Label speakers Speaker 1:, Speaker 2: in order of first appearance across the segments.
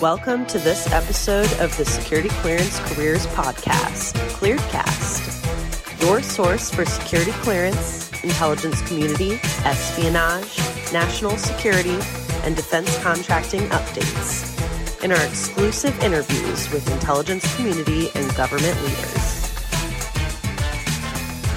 Speaker 1: Welcome to this episode of the Security Clearance Careers Podcast, Clearedcast, your source for security clearance, intelligence community, espionage, national security, and defense contracting updates. In our exclusive interviews with intelligence community and government leaders.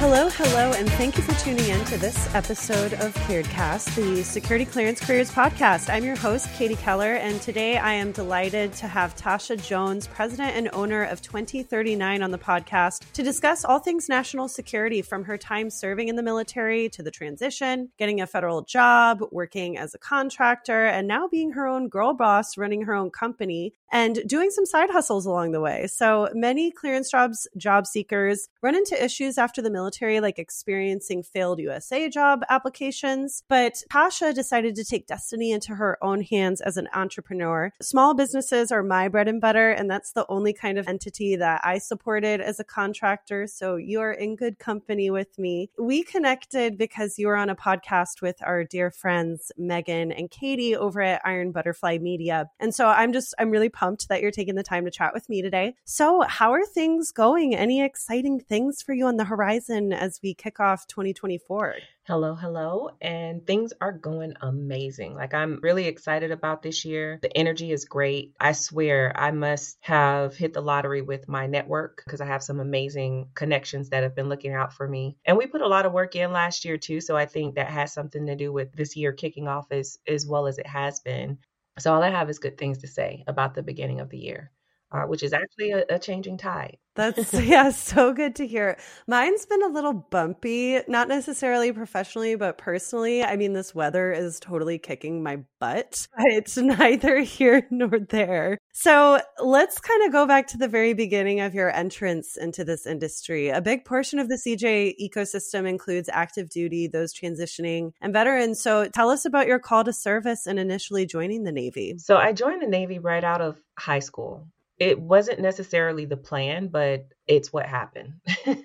Speaker 1: Hello, hello, and thank you for tuning in to this episode of Clearedcast, the Security Clearance Careers Podcast. I'm your host, Katie Keller, and today I am delighted to have Tasha Jones, president and owner of Twenty39 on the podcast to discuss all things national security from her time serving in the military to the transition, getting a federal job, working as a contractor, and now being her own girl boss, running her own company, and doing some side hustles along the way. So many clearance jobs, job seekers run into issues after the military military, like experiencing failed USA job applications. But Tasha decided to take destiny into her own hands as an entrepreneur. Small businesses are my bread and butter, and that's the only kind of entity that I supported as a contractor. So you're in good company with me. We connected because you were on a podcast with our dear friends, Megan and Katie over at Iron Butterfly Media. And so I'm just, I'm really pumped that you're taking the time to chat with me today. So, how are things going? Any exciting things for you on the horizon? As we kick off 2024?
Speaker 2: Hello, hello. And things are going amazing. Like, I'm really excited about this year. The energy is great. I swear I must have hit the lottery with my network because I have some amazing connections that have been looking out for me. And we put a lot of work in last year, too. So I think that has something to do with this year kicking off as, as well as it has been. So all I have is good things to say about the beginning of the year uh, which is actually a, a changing tide.
Speaker 1: That's yeah, so good to hear. Mine's been a little bumpy, not necessarily professionally, but personally. I mean, this weather is totally kicking my butt. It's neither here nor there. So let's kind of go back to the very beginning of your entrance into this industry. A big portion of the CJ ecosystem includes active duty, those transitioning, and veterans. So tell us about your call to service and initially joining the Navy.
Speaker 2: So I joined the Navy right out of high school it wasn't necessarily the plan, but it's what happened.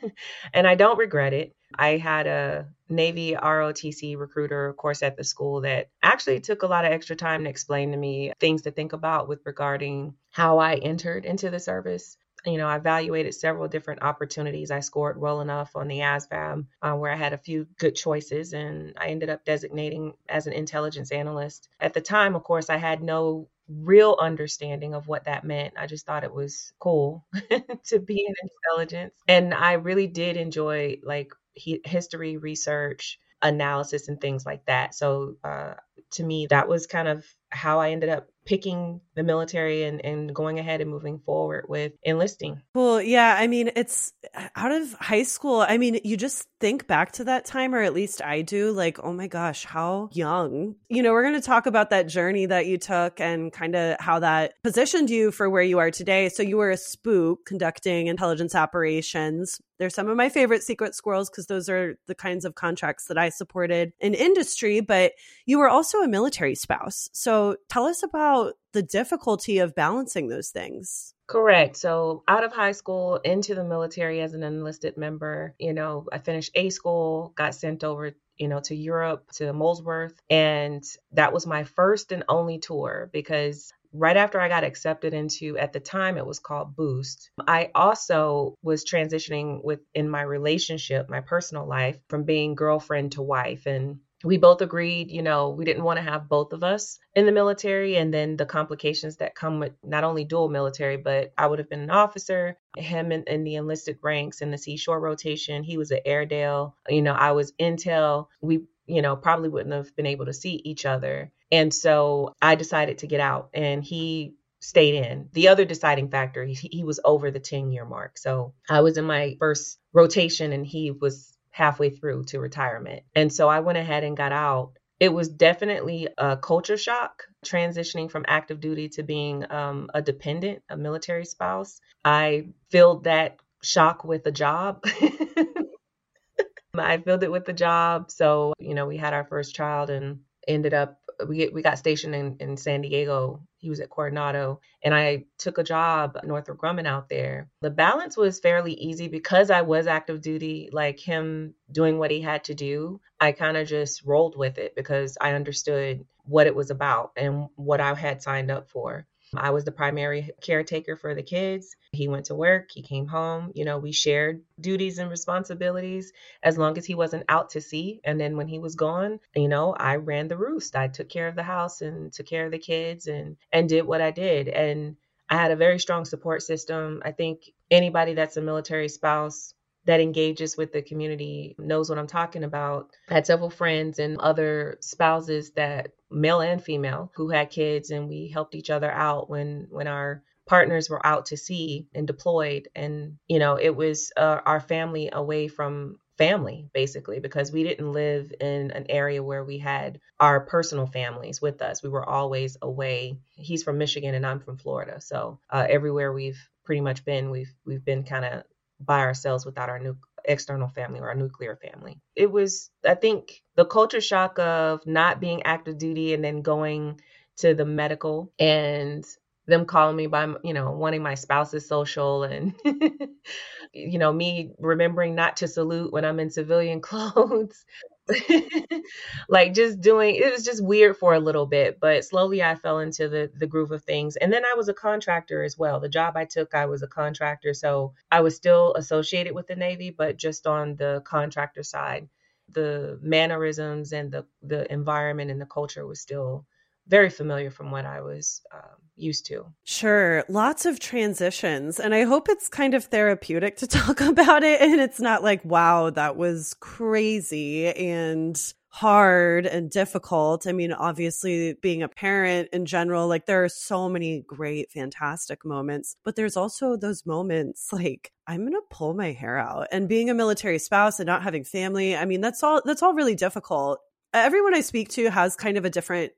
Speaker 2: and I don't regret it. I had a Navy ROTC recruiter course at the school that actually took a lot of extra time to explain to me things to think about with regarding how I entered into the service. You know, I evaluated several different opportunities. I scored well enough on the ASVAB uh, where I had a few good choices, and I ended up designating as an intelligence analyst. At the time, of course, I had no real understanding of what that meant. I just thought it was cool to be in intelligence. And I really did enjoy like he- history research, analysis, and things like that. So uh, to me, that was kind of how I ended up picking the military and, and going ahead and moving forward with enlisting.
Speaker 1: Well, yeah. I mean, it's out of high school. I mean, you just think back to that time, or at least I do, like, oh my gosh, how young. You know, we're going to talk about that journey that you took and kind of how that positioned you for where you are today. So you were a spook conducting intelligence operations. They're some of my favorite secret squirrels because those are the kinds of contracts that I supported in industry, but you were also a military spouse. So tell us about the difficulty of balancing those things.
Speaker 2: Correct. So out of high school into the military as an enlisted member, you know, I finished A school, got sent over you know, to Europe, to Molesworth. And that was my first and only tour because right after I got accepted into, at the time it was called Boost, I also was transitioning with in my relationship, my personal life, from being girlfriend to wife. And we both agreed, you know, we didn't want to have both of us in the military and then the complications that come with not only dual military, but I would have been an officer, him in, in the enlisted ranks in the seashore rotation. He was at Airedale, you know, I was intel. We, you know, probably wouldn't have been able to see each other. And so I decided to get out and he stayed in. The other deciding factor, he, he was over the 10 year mark. So I was in my first rotation and he was halfway through to retirement. And so I went ahead and got out. It was definitely a culture shock transitioning from active duty to being um, a dependent, a military spouse. I filled that shock with a job. I filled it with the job. So, you know, we had our first child and ended up we we got stationed in, in San Diego. He was at Coronado, and I took a job Northrop Grumman out there. The balance was fairly easy because I was active duty, like him doing what he had to do. I kind of just rolled with it because I understood what it was about and what I had signed up for. I was the primary caretaker for the kids. He went to work, he came home. You know, we shared duties and responsibilities as long as he wasn't out to sea. And then when he was gone, you know, I ran the roost. I took care of the house and took care of the kids and and did what I did. And I had a very strong support system. I think anybody that's a military spouse that engages with the community knows what I'm talking about. I had several friends and other spouses that male and female who had kids and we helped each other out when when our partners were out to sea and deployed. And you know it was uh, our family away from family basically because we didn't live in an area where we had our personal families with us. We were always away. He's from michigan and i'm from florida. So uh, everywhere we've pretty much been we've we've been kind of by ourselves without our new external family or our nuclear family. It was, I think, the culture shock of not being active duty and then going to the medical and them calling me by, you know, wanting my spouse's social and, you know, me remembering not to salute when I'm in civilian clothes. like just doing it was just weird for a little bit but slowly i fell into the the groove of things. And then i was a contractor as well. The job i took i was a contractor so i was still associated with the navy but just on the contractor side the mannerisms and the the environment and the culture was still very familiar from what I was um, used to.
Speaker 1: Sure. Lots of transitions. And I hope it's kind of therapeutic to talk about it. And it's not like, wow, that was crazy and hard and difficult. I mean, obviously, being a parent in general, like there are so many great, fantastic moments, but there's also those moments like, I'm going to pull my hair out and being a military spouse and not having family. I mean, that's all, that's all really difficult everyone I speak to has kind of a different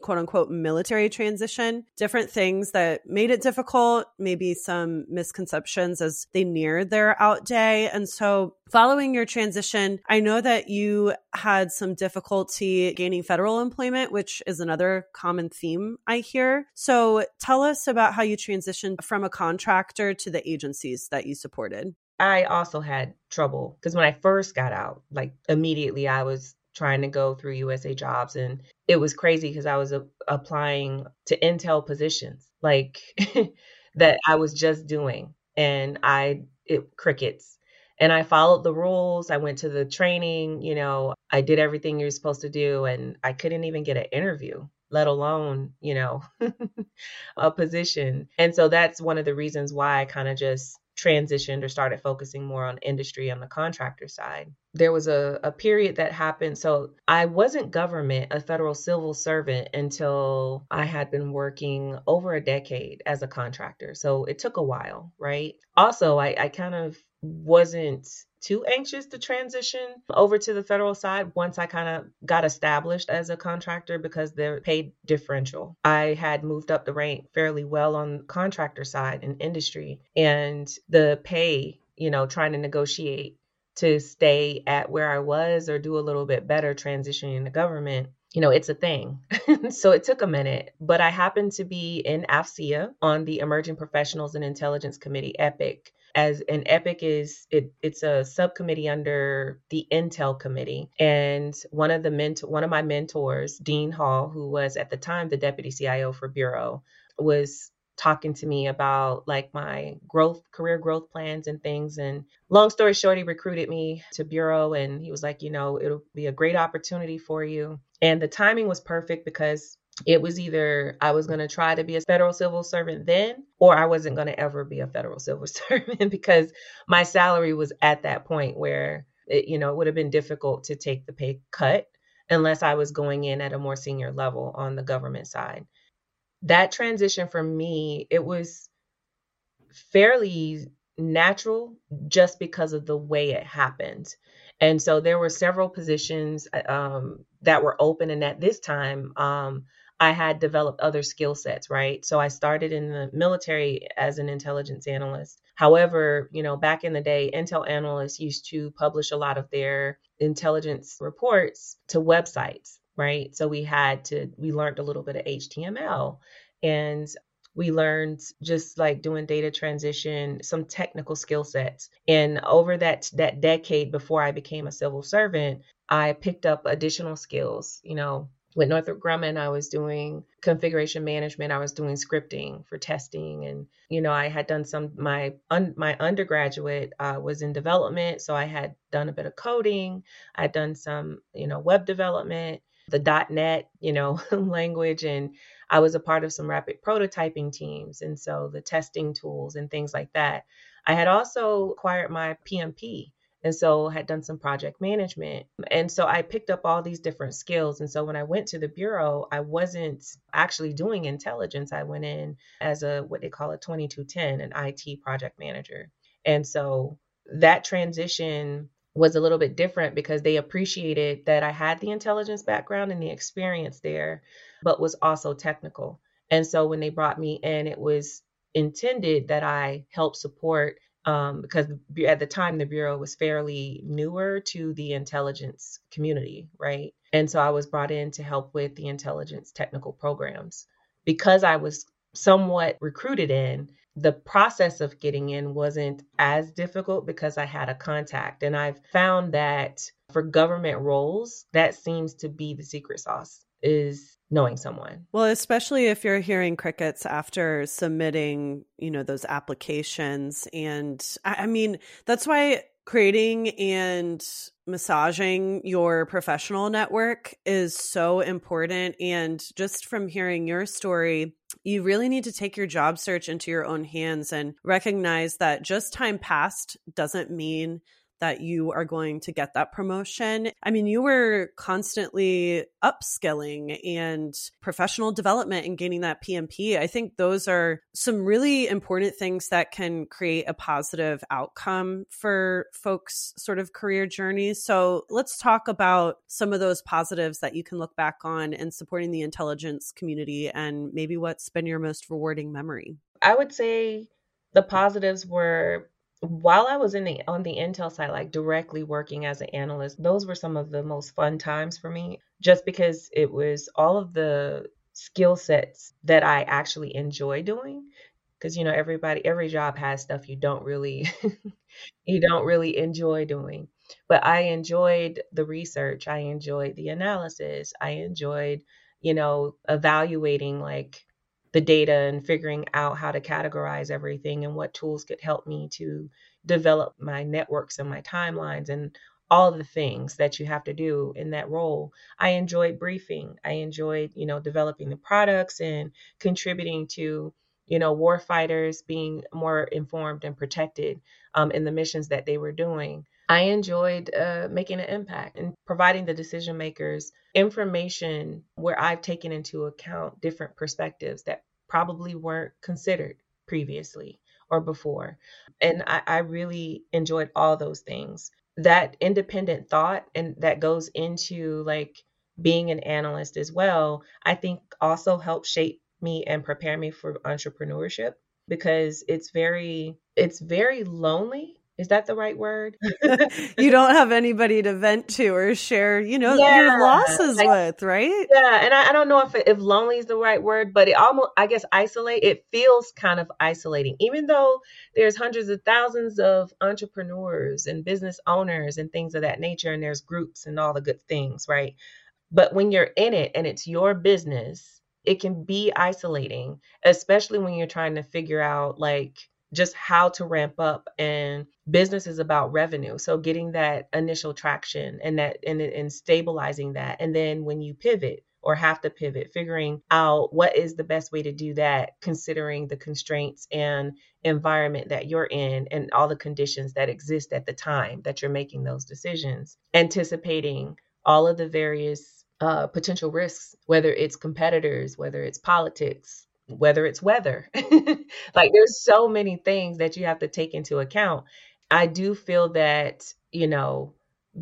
Speaker 1: quote unquote military transition, different things that made it difficult, maybe some misconceptions as they neared their out day. And so, following your transition, I know that you had some difficulty gaining federal employment, which is another common theme I hear. So, tell us about how you transitioned from a contractor to the agencies that you supported.
Speaker 2: I also had trouble because when I first got out, like immediately I was trying to go through USA Jobs. And it was crazy because I was a- applying to Intel positions like that I was just doing. And I, it crickets. And I followed the rules. I went to the training, you know, I did everything you're supposed to do. And I couldn't even get an interview let alone, you know, a position. And so that's one of the reasons why I kind of just transitioned or started focusing more on industry on the contractor side. There was a, a period that happened. So I wasn't government, a federal civil servant until I had been working over a decade as a contractor. So it took a while, right? Also, I, I kind of wasn't too anxious to transition over to the federal side once I kind of got established as a contractor because they're paid differential. I had moved up the rank fairly well on the contractor side in industry and the pay, you know, trying to negotiate to stay at where I was or do a little bit better transitioning to government you know, it's a thing. so it took a minute, but I happened to be in AFCEA on the Emerging Professionals and Intelligence Committee, EPIC, as an epic is it, it's a subcommittee under the intel committee. And one of the mentor one of my mentors dean hall who was at the time the deputy cio for bureau was talking to me about like my growth career growth plans and things. And long story short he recruited me to bureau and he was like you know it'll be a great opportunity for you. And the timing was perfect because it was either I was going to try to be a federal civil servant then, or I wasn't going to ever be a federal civil servant because my salary was at that point where it, you know, it would have been difficult to take the pay cut unless I was going in at a more senior level on the government side. That transition for me, it was fairly natural just because of the way it happened. And so there were several positions um, that were open, and at this time, um, I had developed other skill sets, right? So I started in the military as an intelligence analyst. However, you know, back in the day, intel analysts used to publish a lot of their intelligence reports to websites, right? So we had to, we learned a little bit of HTML and we learned just like doing data transition some technical skill sets and over that that decade before i became a civil servant i picked up additional skills you know with Northrop Grumman, I was doing configuration management. I was doing scripting for testing, and you know, I had done some. My un, my undergraduate uh, was in development, so I had done a bit of coding. I'd done some, you know, web development, the .NET, you know, language, and I was a part of some rapid prototyping teams, and so the testing tools and things like that. I had also acquired my PMP and so had done some project management. And so i picked up all these different skills. And so when i went to the bureau i wasn't actually doing intelligence. I went in as a what they call a 2210 an it project manager. And so that transition was a little bit different because they appreciated that i had the intelligence background and the experience there but was also technical. And so when they brought me in it was intended that i help support um, because at the time the bureau was fairly newer to the intelligence community, right? And so I was brought in to help with the intelligence technical programs. Because I was somewhat recruited in, the process of getting in wasn't as difficult because I had a contact. And I've found that for government roles, that seems to be the secret sauce is knowing someone.
Speaker 1: Well, especially if you're hearing crickets after submitting, you know, those applications. And I, I mean, that's why creating and massaging your professional network is so important. And just from hearing your story, you really need to take your job search into your own hands and recognize that just time passed doesn't mean that you are going to get that promotion. I mean, you were constantly upskilling and professional development and gaining that PMP. I think those are some really important things that can create a positive outcome for folks' sort of career journeys. So let's talk about some of those positives that you can look back on in supporting the intelligence community and maybe what's been your most rewarding memory.
Speaker 2: I would say the positives were while I was in the on the Intel side, like directly working as an analyst, those were some of the most fun times for me, just because it was all of the skill sets that I actually enjoy doing. Because you know, everybody, every job has stuff you don't really, you don't really enjoy doing. But I enjoyed the research. I enjoyed the analysis. I enjoyed, you know, evaluating like the data and figuring out how to categorize everything and what tools could help me to develop my networks and my timelines and all the things that you have to do in that role. I enjoyed briefing. I enjoyed, you know, developing the products and contributing to, you know, war fighters being more informed and protected um, in the missions that they were doing. I enjoyed uh, making an impact and providing the decision makers information where I've taken into account different perspectives that probably weren't considered previously or before. And I, I really enjoyed all those things. That independent thought and that goes into like being an analyst as well, I think also helped shape me and prepare me for entrepreneurship because it's very it's very lonely is that the right word?
Speaker 1: you don't have anybody to vent to or share, you know, yeah, your losses like, with, right?
Speaker 2: Yeah, and I, I don't know if if lonely is the right word, but it almost, I guess, isolate. It feels kind of isolating, even though there's hundreds of thousands of entrepreneurs and business owners and things of that nature, and there's groups and all the good things, right? But when you're in it and it's your business, it can be isolating, especially when you're trying to figure out like just how to ramp up and business is about revenue. So getting that initial traction and that and, and stabilizing that. And then when you pivot or have to pivot figuring out what is the best way to do that considering the constraints and environment that you're in and all the conditions that exist at the time that you're making those decisions anticipating all of the various uh, potential risks whether it's competitors whether it's politics whether it's weather. like there's so many things that you have to take into account. I do feel that, you know,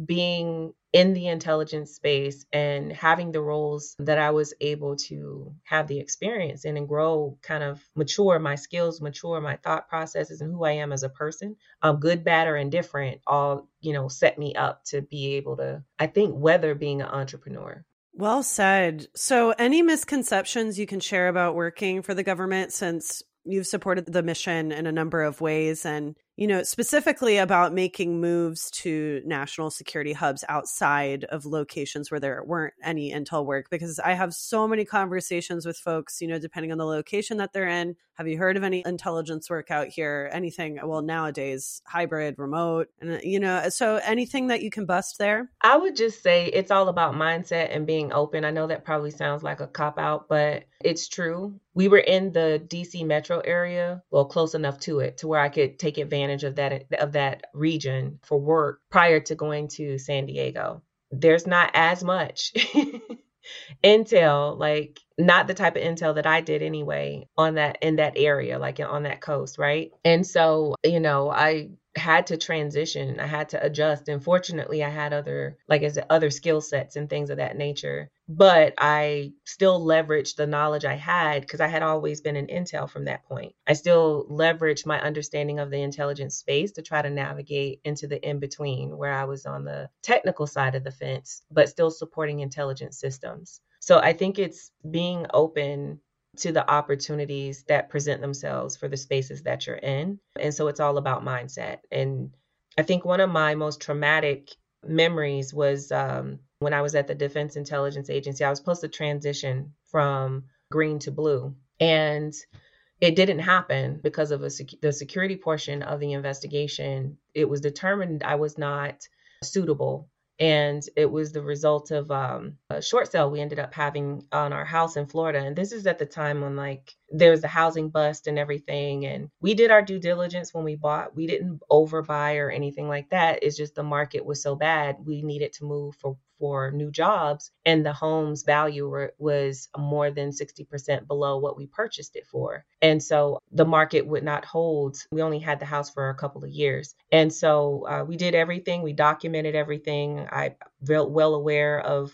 Speaker 2: being in the intelligence space and having the roles that I was able to have the experience in and grow, kind of mature my skills, mature my thought processes and who I am as a person, um, good, bad, or indifferent, all, you know, set me up to be able to, I think, weather being an entrepreneur.
Speaker 1: Well said. So, any misconceptions you can share about working for the government since you've supported the mission in a number of ways and you know, specifically about making moves to national security hubs outside of locations where there weren't any intel work because I have so many conversations with folks, you know, depending on the location that they're in. Have you heard of any intelligence work out here? Anything, well, nowadays, hybrid, remote, and, uh, you know, uh, so anything that you can bust there?
Speaker 2: I would just say it's all about mindset and being open. I know that probably sounds like a cop out, but it's true. We were in the DC metro area, well, close enough to it to where I could take advantage of that of that region for work prior to going to San Diego. There's not as much intel, like not the type of intel that I did anyway on that in that area, like on that coast, right? And so, you know, I had to transition. I had to adjust. And fortunately, I had other, like as other skill sets and things of that nature. But I still leveraged the knowledge I had because I had always been in intel from that point. I still leveraged my understanding of the intelligence space to try to navigate into the in between where I was on the technical side of the fence, but still supporting intelligence systems. So I think it's being open to the opportunities that present themselves for the spaces that you're in. And so it's all about mindset. And I think one of my most traumatic memories was um, when I was at the Defense Intelligence Agency. I was supposed to transition from green to blue. And it didn't happen because of sec- the security portion of the investigation. It was determined I was not suitable and it was the result of um, a short sale we ended up having on our house in Florida. And this is at the time when like there was a housing bust and everything, and we did our due diligence when we bought. We didn't overbuy or anything like that. It's just the market was so bad we needed to move for for new jobs, and the home's value were, was more than 60% below what we purchased it for. And so the market would not hold. We only had the house for a couple of years. And so uh, we did everything, we documented everything. I well, well aware of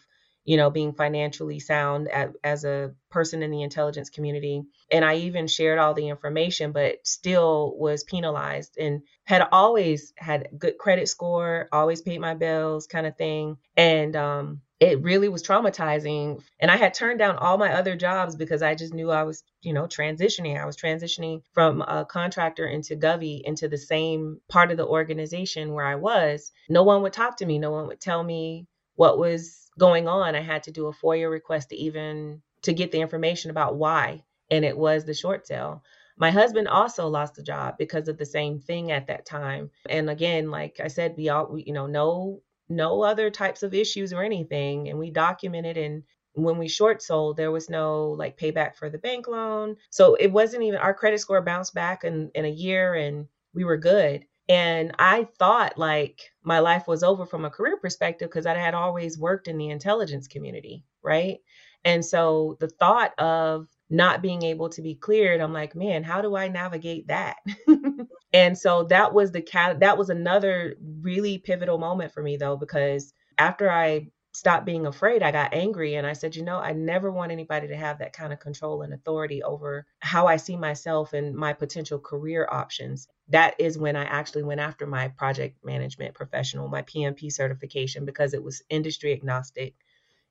Speaker 2: you know, being financially sound at, as a person in the intelligence community. And I even shared all the information, but still was penalized and had always had good credit score, always paid my bills kind of thing. And um, it really was traumatizing. And I had turned down all my other jobs because I just knew I was, you know, transitioning. I was transitioning from a contractor into Govvie into the same part of the organization where I was. No one would talk to me. No one would tell me what was going on, I had to do a FOIA request to even to get the information about why, and it was the short sale. My husband also lost a job because of the same thing at that time. And again, like I said, we all, we, you know, no no other types of issues or anything, and we documented and when we short sold, there was no like payback for the bank loan. So it wasn't even our credit score bounced back in, in a year and we were good. And I thought like my life was over from a career perspective because I had always worked in the intelligence community, right? And so the thought of not being able to be cleared, I'm like, man, how do I navigate that? and so that was the cat that was another really pivotal moment for me though, because after I stopped being afraid, I got angry and I said, you know, I never want anybody to have that kind of control and authority over how I see myself and my potential career options. That is when I actually went after my project management professional, my PMP certification, because it was industry agnostic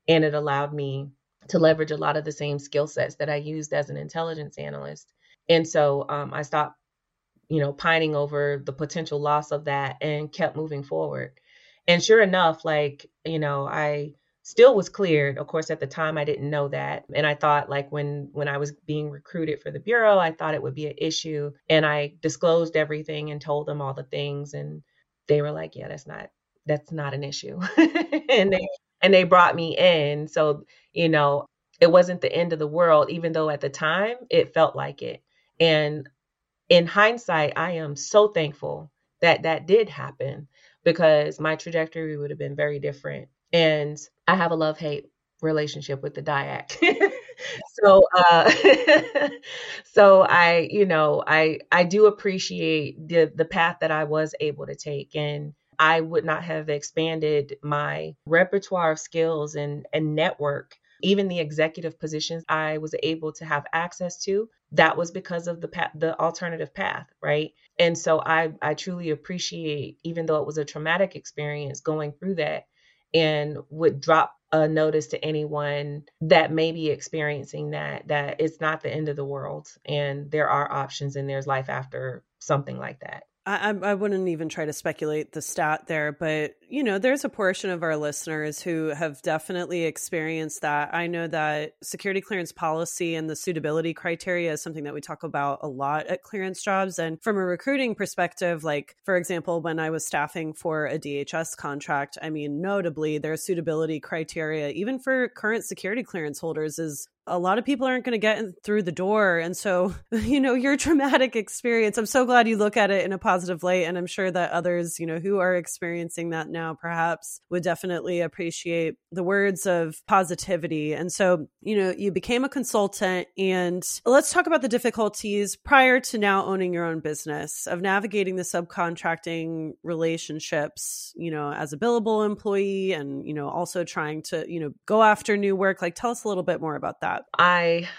Speaker 2: and it allowed me to leverage a lot of the same skill sets that I used as an intelligence analyst. And so um, I stopped, you know, pining over the potential loss of that and kept moving forward and sure enough, like, you know, I still was cleared. Of course, at the time I didn't know that. And I thought like when when I was being recruited for the bureau, I thought it would be an issue. And I disclosed everything and told them all the things and they were like, Yeah, that's not that's not an issue. and they and they brought me in. So, you know, it wasn't the end of the world, even though at the time it felt like it. And in hindsight, I am so thankful that that did happen because my trajectory would have been very different. And I have a love hate relationship with the DIAC. so uh so I, you know, I I do appreciate the the path that I was able to take and I would not have expanded my repertoire of skills and and network even the executive positions I was able to have access to, that was because of the path, the alternative path, right? And so I I truly appreciate, even though it was a traumatic experience going through that, and would drop a notice to anyone that may be experiencing that that it's not the end of the world and there are options and there's life after something like that.
Speaker 1: I, I wouldn't even try to speculate the stat there, but you know, there's a portion of our listeners who have definitely experienced that. I know that security clearance policy and the suitability criteria is something that we talk about a lot at clearance jobs. And from a recruiting perspective, like for example, when I was staffing for a DHS contract, I mean, notably, their suitability criteria, even for current security clearance holders, is a lot of people aren't going to get through the door. And so, you know, your traumatic experience, I'm so glad you look at it in a positive light. And I'm sure that others, you know, who are experiencing that now perhaps would definitely appreciate the words of positivity. And so, you know, you became a consultant. And let's talk about the difficulties prior to now owning your own business of navigating the subcontracting relationships, you know, as a billable employee and, you know, also trying to, you know, go after new work. Like, tell us a little bit more about that.
Speaker 2: I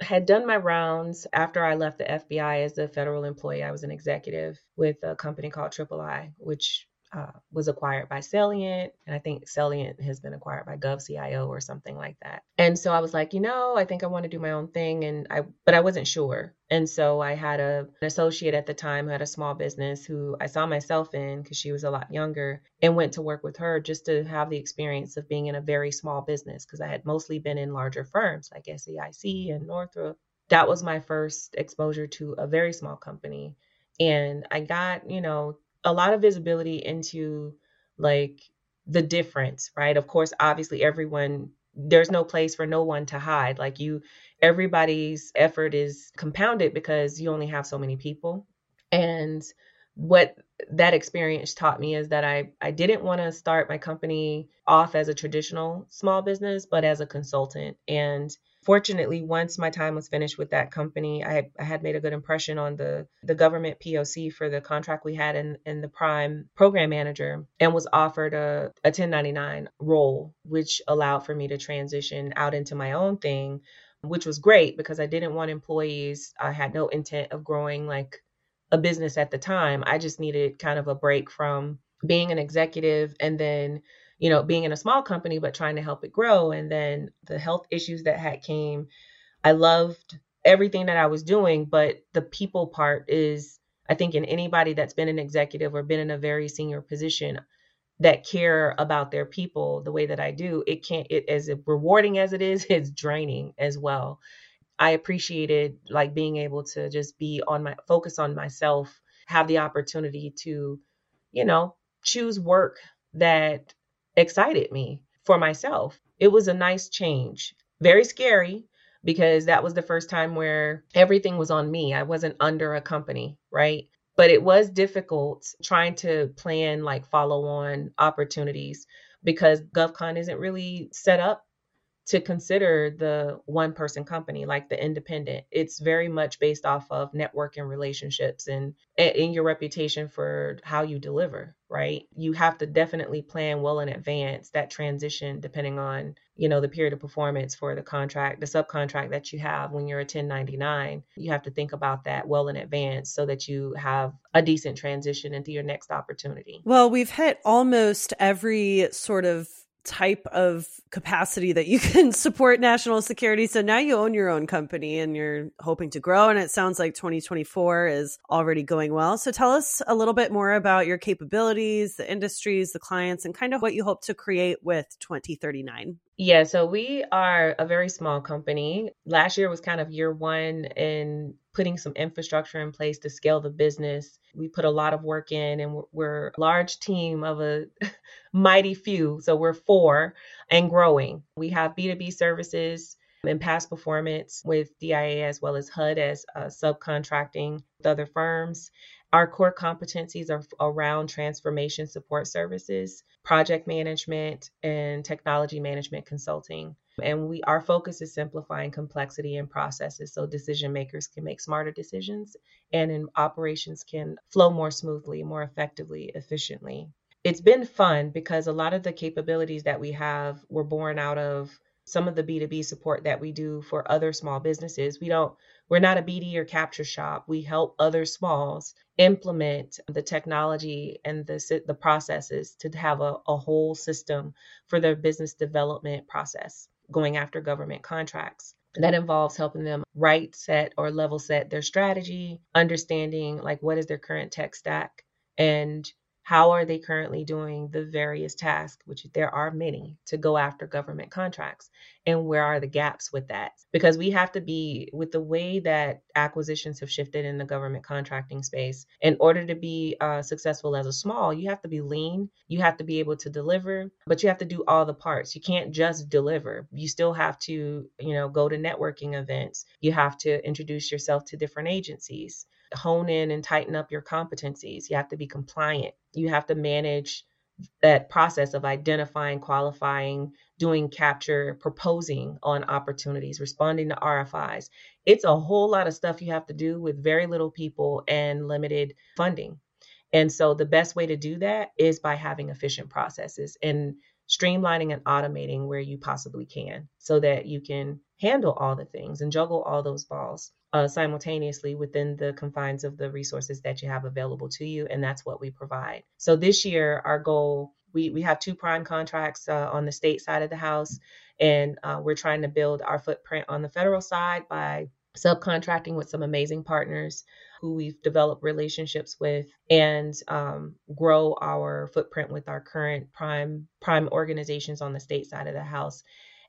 Speaker 2: had done my rounds after I left the FBI as a federal employee. I was an executive with a company called Triple I, which uh, was acquired by Salient, and I think Salient has been acquired by GovCIO or something like that. And so I was like, you know, I think I want to do my own thing, and I, but I wasn't sure. And so I had a, an associate at the time who had a small business who I saw myself in because she was a lot younger, and went to work with her just to have the experience of being in a very small business because I had mostly been in larger firms like SAIC and Northrop. That was my first exposure to a very small company. And I got, you know, a lot of visibility into like the difference, right? Of course, obviously everyone there's no place for no one to hide. Like you everybody's effort is compounded because you only have so many people. And what that experience taught me is that I, I didn't want to start my company off as a traditional small business, but as a consultant. And fortunately, once my time was finished with that company, I, I had made a good impression on the, the government POC for the contract we had in, in the prime program manager and was offered a, a 1099 role, which allowed for me to transition out into my own thing, which was great because I didn't want employees. I had no intent of growing like a business at the time. I just needed kind of a break from being an executive and then you know, being in a small company, but trying to help it grow. And then the health issues that had came. I loved everything that I was doing, but the people part is, I think, in anybody that's been an executive or been in a very senior position that care about their people the way that I do, it can't, it as rewarding as it is, it's draining as well. I appreciated like being able to just be on my focus on myself, have the opportunity to, you know, choose work that excited me for myself. It was a nice change. Very scary because that was the first time where everything was on me. I wasn't under a company, right? But it was difficult trying to plan like follow on opportunities because GovCon isn't really set up to consider the one person company like the independent. It's very much based off of network and relationships and in your reputation for how you deliver right? You have to definitely plan well in advance that transition depending on you know the period of performance for the contract the subcontract that you have when you're a 1099 you have to think about that well in advance so that you have a decent transition into your next opportunity.
Speaker 1: Well we've hit almost every sort of type of capacity that you can support national security. So now you own your own company and you're hoping to grow. And it sounds like 2024 is already going well. So tell us a little bit more about your capabilities, the industries, the clients, and kind of what you hope to create with Twenty39.
Speaker 2: Yeah, so we are a very small company. Last year was kind of year one in putting some infrastructure in place to scale the business. We put a lot of work in, and we're a large team of a mighty few. So we're four and growing. We have B2B services and past performance with DIA as well as HUD as uh, subcontracting with other firms. Our core competencies are around transformation support services, project management, and technology management consulting. And we our focus is simplifying complexity and processes so decision makers can make smarter decisions and in operations can flow more smoothly, more effectively, efficiently. It's been fun because a lot of the capabilities that we have were born out of some of the B2B support that we do for other small businesses. We don't, we're not a BD or capture shop. We help other smalls implement the technology and the, the processes to have a, a whole system for their business development process going after government contracts. that involves helping them right set or level set their strategy, understanding like what is their current tech stack and how are they currently doing the various tasks, which there are many, to go after government contracts? And where are the gaps with that? Because we have to be, with the way that acquisitions have shifted in the government contracting space, in order to be uh, successful as a small, you have to be lean, you have to be able to deliver, but you have to do all the parts. You can't just deliver. You still have to, you know, go to networking events, you have to introduce yourself to different agencies hone in and tighten up your competencies. You have to be compliant. You have to manage that process of identifying, qualifying, doing capture, proposing on opportunities, responding to RFIs. It's a whole lot of stuff you have to do with very little people and limited funding. And so the best way to do that is by having efficient processes and streamlining and automating where you possibly can so that you can handle all the things and juggle all those balls uh, simultaneously within the confines of the resources that you have available to you. And that's what we provide. So this year, our goal we, we have two prime contracts uh, on the state side of the house, and uh, we're trying to build our footprint on the federal side by subcontracting with some amazing partners who we've developed relationships with and um, grow our footprint with our current prime prime organizations on the state side of the house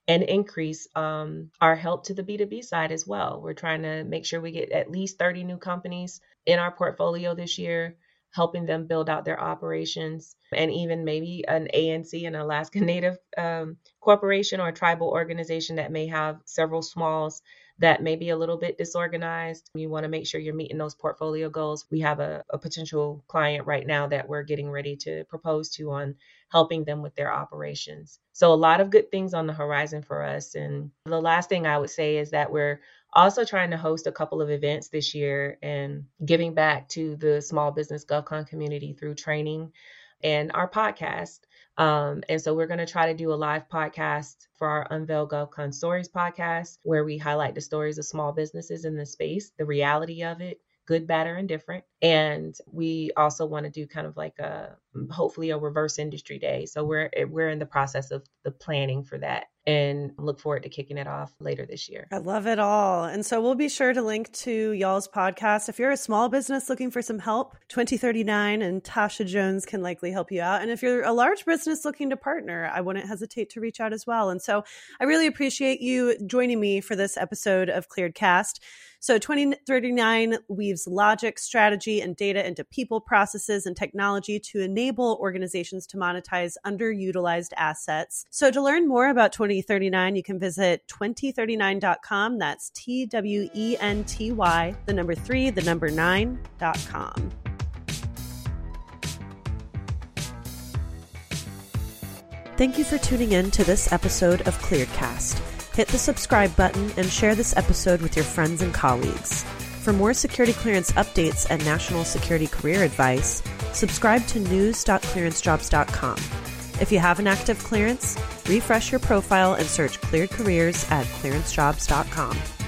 Speaker 2: and increase um, our help to the B2B side as well. We're trying to make sure we get at least 30 new companies in our portfolio this year, helping them build out their operations, and even maybe an ANC, an Alaska Native um, corporation or tribal organization that may have several smalls that may be a little bit disorganized. You want to make sure you're meeting those portfolio goals. We have a, a potential client right now that we're getting ready to propose to on helping them with their operations. So, a lot of good things on the horizon for us. And the last thing I would say is that we're also trying to host a couple of events this year and giving back to the small business GovCon community through training and our podcast. Um, and so we're going to try to do a live podcast for our Unveil GovCon Stories podcast, where we highlight the stories of small businesses in the space, the reality of it, good, bad, or indifferent. And we also want to do kind of like a hopefully a reverse industry day. So we're we're in the process of the planning for that and look forward to kicking it off later this year.
Speaker 1: I love it all. And so we'll be sure to link to y'all's podcast. If you're a small business looking for some help, Twenty39 and Tasha Jones can likely help you out. And if you're a large business looking to partner, I wouldn't hesitate to reach out as well. And so I really appreciate you joining me for this episode of Cleared Cast. So Twenty39 weaves logic, strategy, and data into people, processes, and technology to enable organizations to monetize underutilized assets. So to learn more about Twenty39, you can visit Twenty39.com. That's T W E N T Y, the number three, the number nine.com. Thank you for tuning in to this episode of Clearedcast hit the subscribe button and share this episode with your friends and colleagues. For more security clearance updates and national security career advice, subscribe to news.clearancejobs.com. If you have an active clearance, refresh your profile and search cleared careers at clearancejobs.com.